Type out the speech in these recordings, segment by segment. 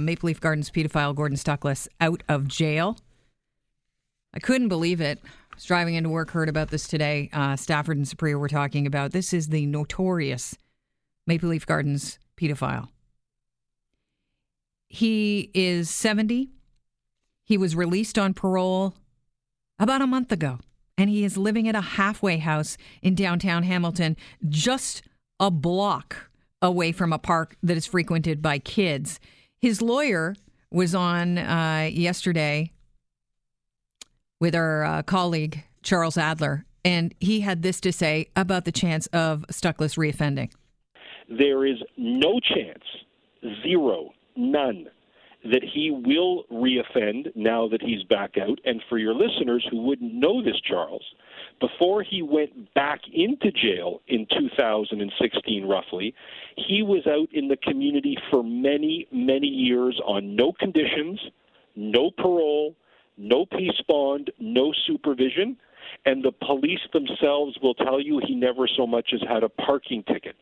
Maple Leaf Gardens pedophile Gordon Stuckless out of jail. I couldn't believe it. I was driving into work, heard about this today. Uh, Stafford and Supriya were talking about this is the notorious Maple Leaf Gardens pedophile. He is 70. He was released on parole about a month ago, and he is living at a halfway house in downtown Hamilton, just a block away from a park that is frequented by kids. His lawyer was on uh, yesterday with our uh, colleague, Charles Adler, and he had this to say about the chance of Stuckless reoffending. There is no chance, zero, none, that he will reoffend now that he's back out. And for your listeners who wouldn't know this, Charles, before he went back into jail in 2016, roughly, he was out in the community for many, many years on no conditions, no parole, no peace bond, no supervision. And the police themselves will tell you he never so much as had a parking ticket.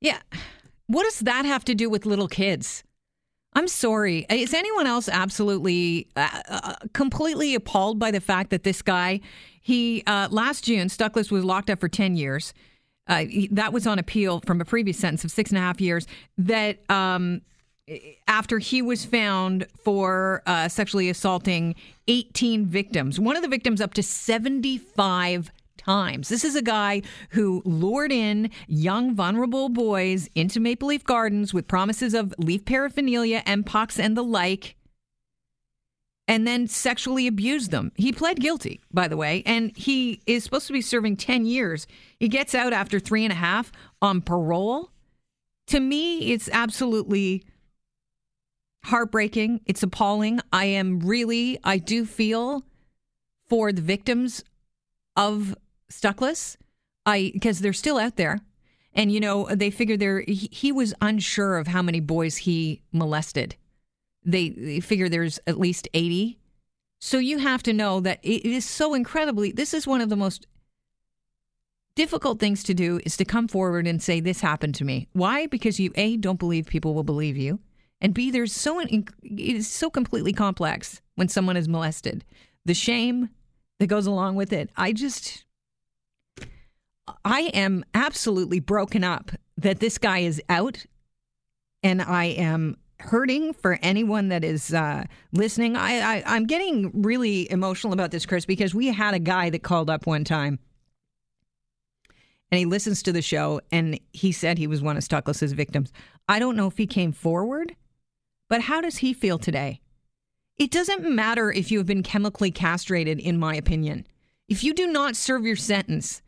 Yeah. What does that have to do with little kids? I'm sorry. Is anyone else absolutely, uh, uh, completely appalled by the fact that this guy, he, uh, last June, Stuckless was locked up for 10 years. Uh, he, that was on appeal from a previous sentence of six and a half years. That um, after he was found for uh, sexually assaulting 18 victims, one of the victims up to 75 times. This is a guy who lured in young, vulnerable boys into Maple Leaf Gardens with promises of leaf paraphernalia, pucks, and the like, and then sexually abused them. He pled guilty, by the way, and he is supposed to be serving 10 years. He gets out after three and a half on parole. To me, it's absolutely heartbreaking. It's appalling. I am really, I do feel for the victims of Stuckless, I because they're still out there, and you know they figure there he, he, was unsure of how many boys he molested. They, they figure there's at least eighty, so you have to know that it is so incredibly. This is one of the most difficult things to do is to come forward and say this happened to me. Why? Because you a don't believe people will believe you, and b there's so it is so completely complex when someone is molested. The shame that goes along with it. I just I am absolutely broken up that this guy is out, and I am hurting for anyone that is uh, listening. I, I am getting really emotional about this, Chris, because we had a guy that called up one time, and he listens to the show, and he said he was one of Stuckless's victims. I don't know if he came forward, but how does he feel today? It doesn't matter if you have been chemically castrated, in my opinion. If you do not serve your sentence,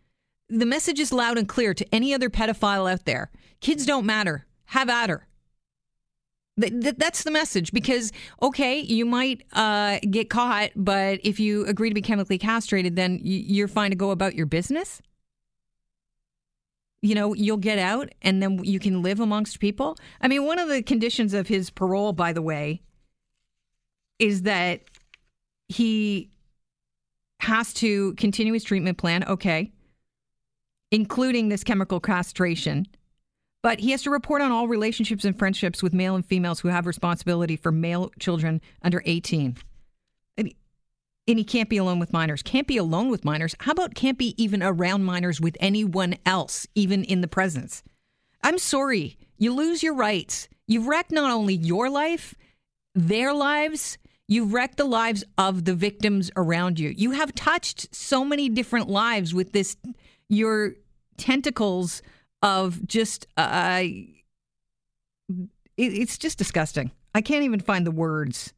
the message is loud and clear to any other pedophile out there. Kids don't matter. Have at her. That's the message because, okay, you might uh, get caught, but if you agree to be chemically castrated, then you're fine to go about your business. You know, you'll get out and then you can live amongst people. I mean, one of the conditions of his parole, by the way, is that he has to continue his treatment plan. Okay including this chemical castration. But he has to report on all relationships and friendships with male and females who have responsibility for male children under 18. And he can't be alone with minors. Can't be alone with minors. How about can't be even around minors with anyone else, even in the presence? I'm sorry. You lose your rights. You've wrecked not only your life, their lives, you've wrecked the lives of the victims around you. You have touched so many different lives with this your tentacles of just uh, it, it's just disgusting. I can't even find the words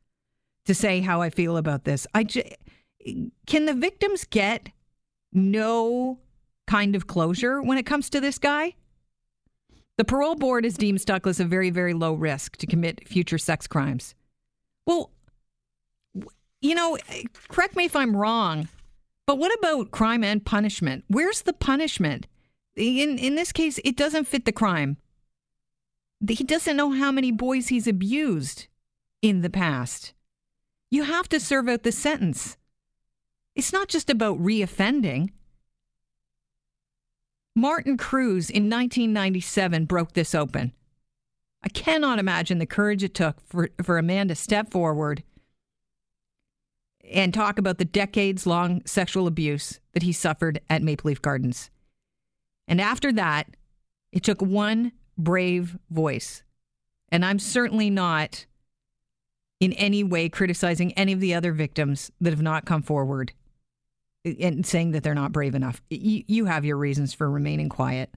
to say how I feel about this. I j- can the victims get no kind of closure when it comes to this guy? The parole board has deemed Stuckless a very, very low risk to commit future sex crimes. Well, you know, correct me if I'm wrong, but what about crime and punishment? Where's the punishment? In in this case, it doesn't fit the crime. He doesn't know how many boys he's abused in the past. You have to serve out the sentence. It's not just about reoffending. Martin Kruze in 1997 broke this open. I cannot imagine the courage it took for, for a man to step forward and talk about the decades long sexual abuse that he suffered at Maple Leaf Gardens. And after that, it took one brave voice. And I'm certainly not in any way criticizing any of the other victims that have not come forward and saying that they're not brave enough. You, have your reasons for remaining quiet.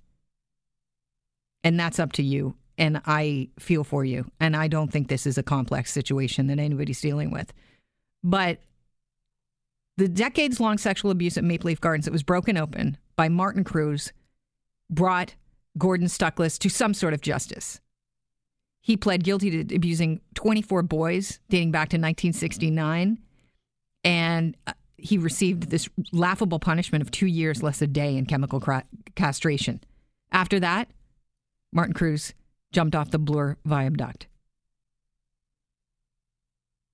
And that's up to you. And I feel for you. And I don't think this is a complex situation that anybody's dealing with. But the decades long sexual abuse at Maple Leaf Gardens that was broken open by Martin Kruze brought Gordon Stuckless to some sort of justice. He pled guilty to abusing 24 boys dating back to 1969. And uh, he received this laughable punishment of two years less a day in chemical castration. After that, Martin Kruze jumped off the Bloor viaduct.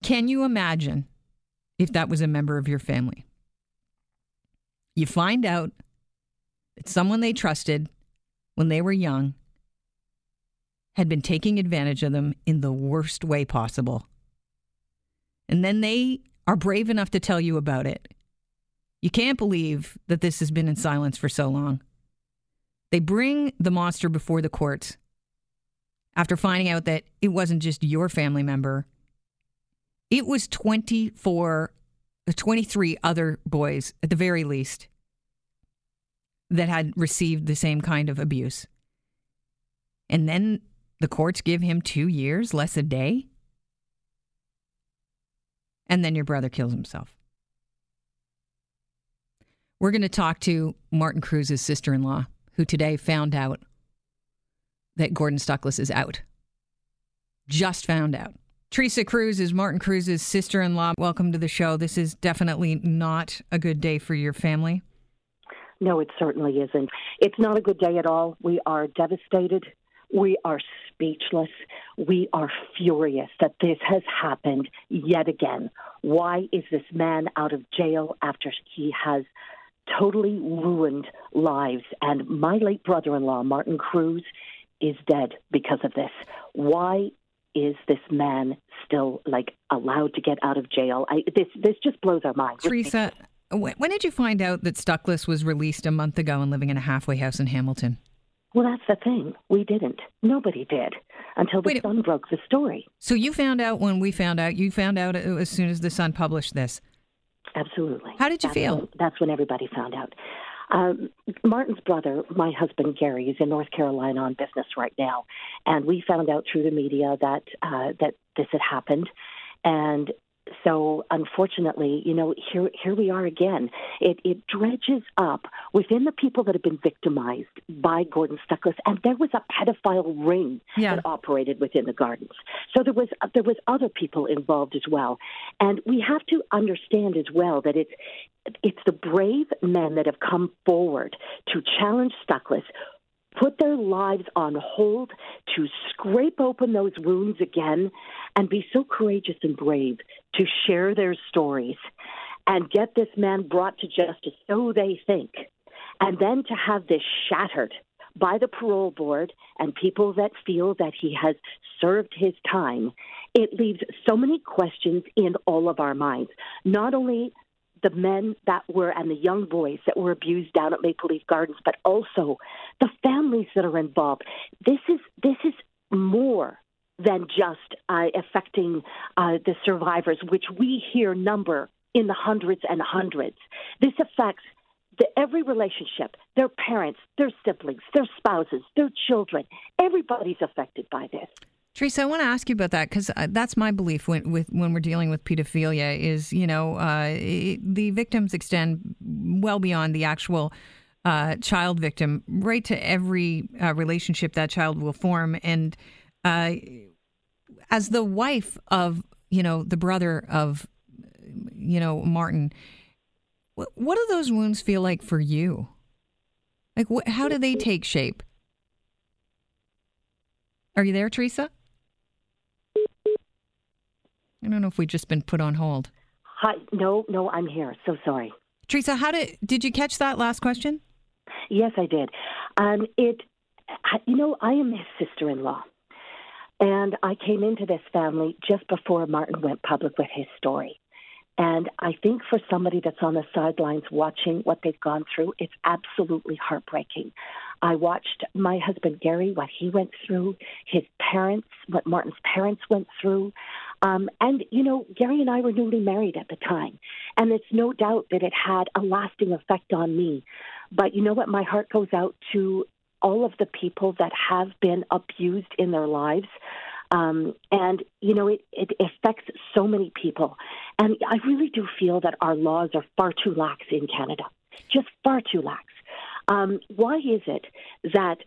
Can you imagine if that was a member of your family? You find out that someone they trusted when they were young had been taking advantage of them in the worst way possible. And then they are brave enough to tell you about it. You can't believe that this has been in silence for so long. They bring the monster before the courts after finding out that it wasn't just your family member, it was 24, uh, 23 other boys at the very least that had received the same kind of abuse. And then the courts give him two years less a day? and then your brother kills himself. We're going to talk to Martin Kruze's sister in law, who today found out that Gordon Stuckless is out. Just found out. Teresa Kruze is Martin Kruze's sister in law. Welcome to the show. This is definitely not a good day for your family. No, it certainly isn't. It's not a good day at all. We are devastated. We are speechless. We are furious that this has happened yet again. Why is this man out of jail after he has totally ruined lives? And my late brother in law, Martin Kruze, is dead because of this. Why is this man still like allowed to get out of jail? I, this this just blows our minds. Teresa, when did you find out that Stuckless was released a month ago and living in a halfway house in Hamilton? Well, that's the thing. We didn't. Nobody did until the Wait, Sun broke the story. So you found out when we found out. You found out as soon as the Sun published this. Absolutely. How did you that's feel? When, that's when everybody found out. Um, Martin's brother, my husband Gary, is in North Carolina on business right now, and we found out through the media that uh, that this had happened, and so unfortunately, you know, here here we are again. It it dredges up within the people that have been victimized by Gordon Stuckless, and there was a pedophile ring yeah. that operated within the gardens. So there was there was other people involved as well, and we have to understand as well that it's it's the brave men that have come forward to challenge Stuckless put their lives on hold to scrape open those wounds again and be so courageous and brave to share their stories and get this man brought to justice, so they think, and then to have this shattered by the parole board and people that feel that he has served his time, it leaves so many questions in all of our minds. Not only the men that were and the young boys that were abused down at Maple Leaf Gardens, but also the families that are involved. This is this is more than just uh, affecting uh, the survivors, which we hear number in the hundreds and hundreds. This affects the, every relationship, their parents, their siblings, their spouses, their children. Everybody's affected by this. Teresa, I want to ask you about that because uh, that's my belief when, with, when we're dealing with pedophilia is, you know, uh, it, the victims extend well beyond the actual uh, child victim, right to every uh, relationship that child will form. And uh, as the wife of, you know, the brother of, you know, Martin, what, what do those wounds feel like for you? Like, wh- how do they take shape? Are you there, Teresa? I don't know if we've just been put on hold. Hi, no, no, I'm here. So sorry. Teresa, how did did you catch that last question? Yes, I did. Um, it, you know, I am his sister-in-law. And I came into this family just before Martin went public with his story. And I think for somebody that's on the sidelines watching what they've gone through, it's absolutely heartbreaking. I watched my husband Gary, what he went through, his parents, what Martin's parents went through. Um, and, you know, Gary and I were newly married at the time. And it's no doubt that it had a lasting effect on me. But you know what? My heart goes out to all of the people that have been abused in their lives. Um, and, you know, it, it affects so many people. And I really do feel that our laws are far too lax in Canada, just far too lax. Um, why is it that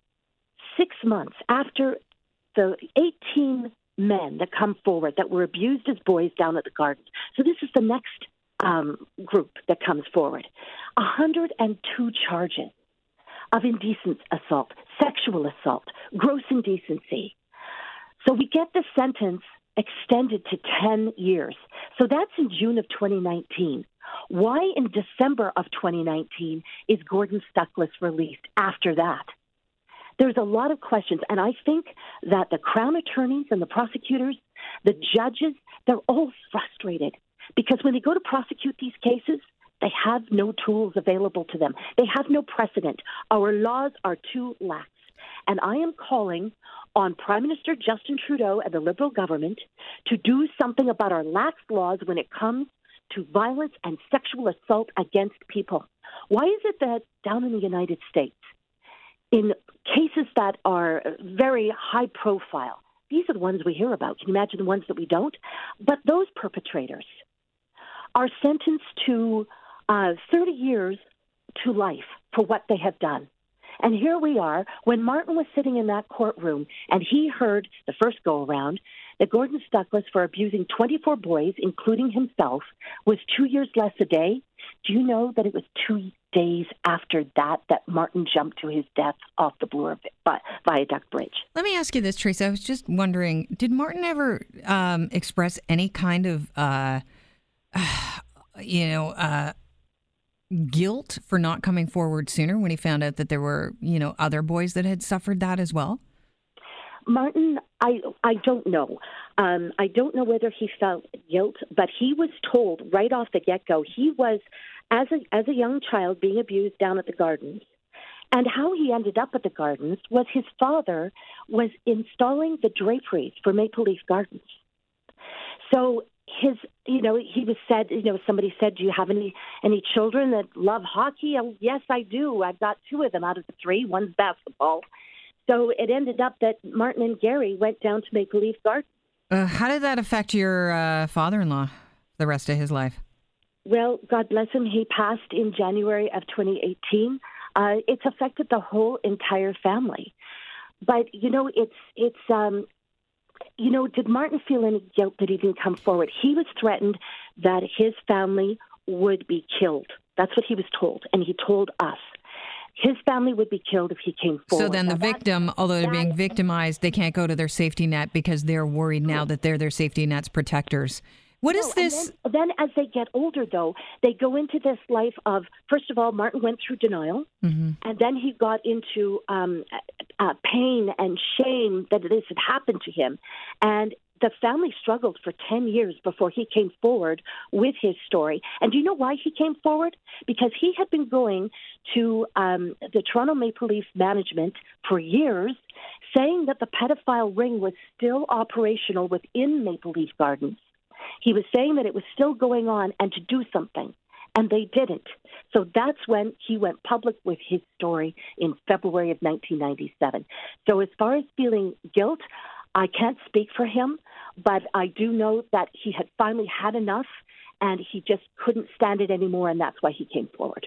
six months after the 18 men that come forward that were abused as boys down at the gardens, so this is the next um, group that comes forward, 102 charges of indecent assault, sexual assault, gross indecency. So we get the sentence extended to 10 years. So that's in June of 2019. Why in December of 2019 is Gordon Stuckless released after that? There's a lot of questions, and I think that the Crown attorneys and the prosecutors, the judges, they're all frustrated because when they go to prosecute these cases, they have no tools available to them. They have no precedent. Our laws are too lax. And I am calling on Prime Minister Justin Trudeau and the Liberal government to do something about our lax laws when it comes to violence and sexual assault against people. Why is it that down in the United States, in cases that are very high profile, these are the ones we hear about. Can you imagine the ones that we don't? But those perpetrators are sentenced to uh, 30 years to life for what they have done. And here we are, when Martin was sitting in that courtroom and he heard the first go around that Gordon Stuckless, for abusing 24 boys, including himself, was two years less a day. Do you know that it was two days after that that Martin jumped to his death off the Bloor Viaduct Bridge? Let me ask you this, Teresa. I was just wondering did Martin ever um, express any kind of, uh, you know, uh, guilt for not coming forward sooner when he found out that there were, you know, other boys that had suffered that as well? Martin, I I don't know. Um, I don't know whether he felt guilt, but he was told right off the get go he was as a as a young child being abused down at the gardens. And how he ended up at the gardens was his father was installing the draperies for Maple Leaf Gardens. So his you know he was said you know somebody said do you have any any children that love hockey? Oh, yes i do. I've got two of them out of the three. One's basketball. So it ended up that martin and gary went down to maple leaf garden uh, how did that affect your uh, father-in-law the rest of his life well god bless him he passed in january of 2018 uh, it's affected the whole entire family but you know it's it's um you know, did Martin feel any guilt that he didn't come forward? He was threatened that his family would be killed. That's what he was told, and he told us. His family would be killed if he came forward. So then the now victim, although they're being victimized, they can't go to their safety net because they're worried now that they're their safety net's protectors. What is no, this? Then, then, as they get older, though, they go into this life of first of all, Martin went through denial, mm-hmm. and then he got into um, uh, pain and shame that this had happened to him, and the family struggled for 10 years before he came forward with his story. And do you know why he came forward? Because he had been going to um, the Toronto Maple Leaf management for years, saying that the pedophile ring was still operational within Maple Leaf Gardens. He was saying that it was still going on and to do something, and they didn't. So that's when he went public with his story in February of 1997. So, as far as feeling guilt, I can't speak for him, but I do know that he had finally had enough and he just couldn't stand it anymore, and that's why he came forward.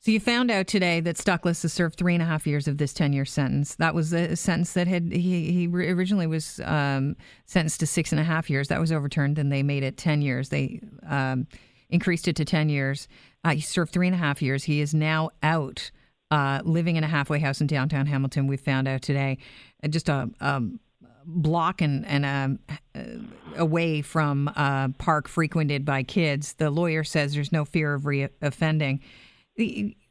So you found out today that Stuckless has served three and a half years of this ten-year sentence. That was a sentence that had he he originally was um, sentenced to six and a half years. That was overturned, and they made it ten years. They um, increased it to ten years. Uh, he served three and a half years. He is now out, uh, living in a halfway house in downtown Hamilton. We found out today, uh, just a. block and and um, uh, away from a park frequented by kids. The lawyer says there's no fear of reoffending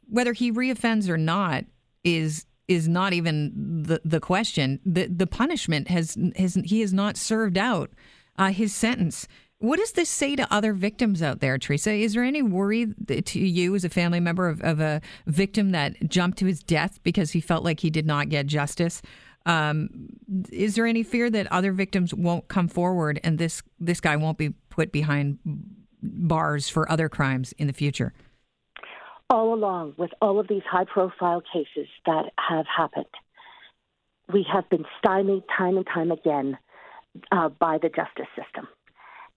whether he reoffends or not is is not even the the question. The the punishment has has he has not served out uh, his sentence. What does this say to other victims out there, Teresa? Is there any worry to you as a family member of, of a victim that jumped to his death because he felt like he did not get justice? Um, is there any fear that other victims won't come forward and this this guy won't be put behind bars for other crimes in the future? All along, with all of these high profile cases that have happened, we have been stymied time and time again uh, by the justice system.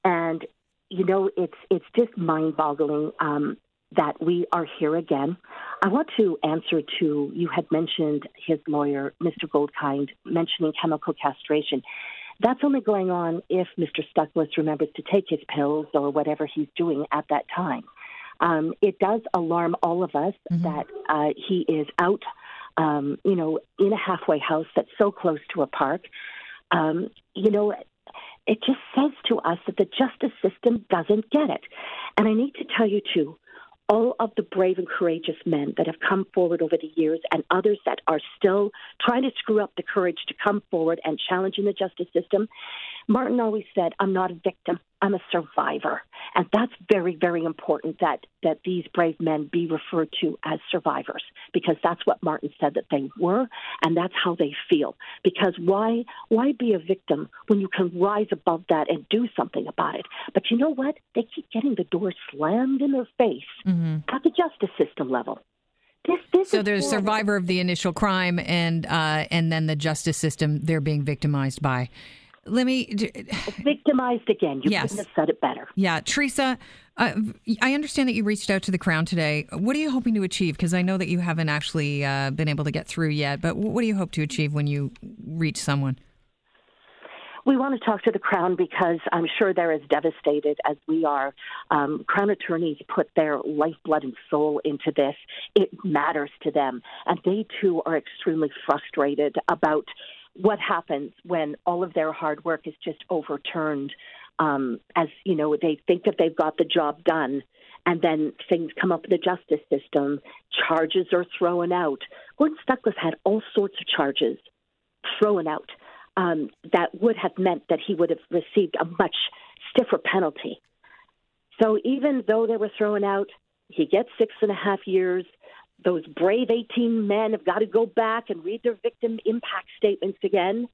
And, you know, it's, it's just mind boggling um, that we are here again. I want to answer to you had mentioned his lawyer, Mr. Goldkind, mentioning chemical castration. That's only going on if Mr. Stuckless remembers to take his pills or whatever he's doing at that time. Um, it does alarm all of us mm-hmm. that uh, he is out, um, you know, in a halfway house that's so close to a park. Um, you know, it just says to us that the justice system doesn't get it. And I need to tell you, too, all of the brave and courageous men that have come forward over the years and others that are still trying to screw up the courage to come forward and challenging the justice system. Martin always said, I'm not a victim, I'm a survivor. And that's very, very important that, that these brave men be referred to as survivors because that's what Martin said that they were and that's how they feel. Because why why be a victim when you can rise above that and do something about it? But you know what? They keep getting the door slammed in their face mm-hmm. at the justice system level. This, this so there's horrible. survivor of the initial crime and uh, and then the justice system they're being victimized by. Let me victimized again. You yes. couldn't have said it better. Yeah, Teresa, uh, I understand that you reached out to the Crown today. What are you hoping to achieve? Because I know that you haven't actually uh, been able to get through yet. But what do you hope to achieve when you reach someone? We want to talk to the Crown because I'm sure they're as devastated as we are. Um, Crown attorneys put their lifeblood and soul into this. It matters to them. And they too are extremely frustrated about what happens when all of their hard work is just overturned um, as you know they think that they've got the job done and then things come up in the justice system charges are thrown out. Gordon stuckless had all sorts of charges thrown out um, that would have meant that he would have received a much stiffer penalty. So even though they were thrown out he gets six and a half years those brave 18 men have got to go back and read their victim impact statements again.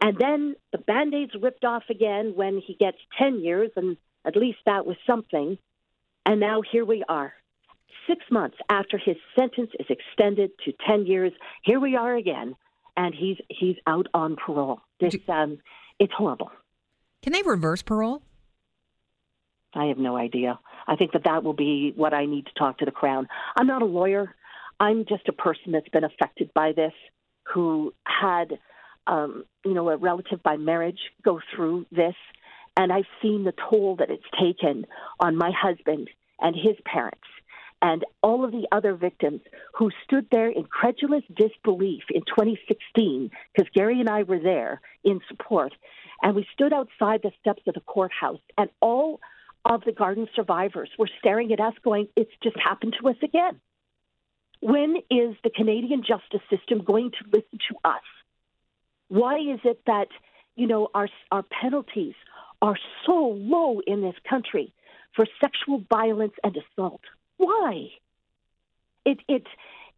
And then the band aid's ripped off again when he gets 10 years, and at least that was something. And now here we are. Six months after his sentence is extended to 10 years, here we are again, and he's he's out on parole. This um, it's horrible. Can they reverse parole? I have no idea. I think that that will be what I need to talk to the Crown. I'm not a lawyer. I'm just a person that's been affected by this, who had, um, you know, a relative by marriage go through this, and I've seen the toll that it's taken on my husband and his parents and all of the other victims who stood there in credulous disbelief in 2016, because Gary and I were there in support, and we stood outside the steps of the courthouse, and all of the garden survivors were staring at us going, it's just happened to us again. When is the Canadian justice system going to listen to us? Why is it that, you know, our, our penalties are so low in this country for sexual violence and assault? Why? It, it,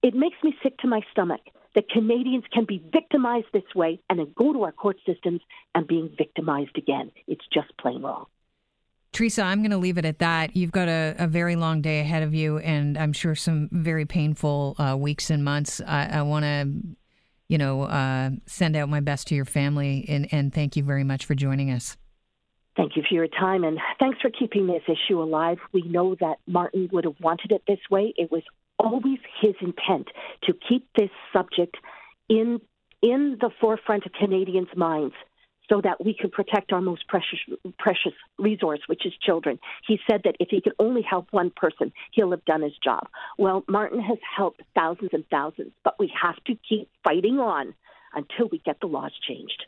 it makes me sick to my stomach that Canadians can be victimized this way and then go to our court systems and being victimized again. It's just plain wrong. Teresa, I'm going to leave it at that. You've got a, a, very long day ahead of you, and I'm sure some very painful uh, weeks and months. I, I want to, you know, uh, send out my best to your family, and, and thank you very much for joining us. Thank you for your time, and thanks for keeping this issue alive. We know that Martin would have wanted it this way. It was always his intent to keep this subject in in the forefront of Canadians' minds so that we can protect our most precious precious resource, which is children. He said that if he could only help one person, he'll have done his job. Well, Martin has helped thousands and thousands, but we have to keep fighting on until we get the laws changed.